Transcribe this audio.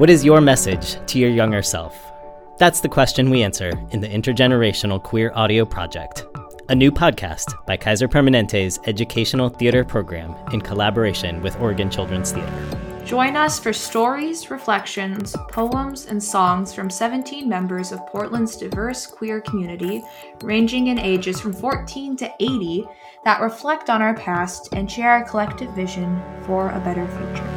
What is your message to your younger self? That's the question we answer in the Intergenerational Queer Audio Project, a new podcast by Kaiser Permanente's educational theater program in collaboration with Oregon Children's Theater. Join us for stories, reflections, poems, and songs from 17 members of Portland's diverse queer community, ranging in ages from 14 to 80, that reflect on our past and share our collective vision for a better future.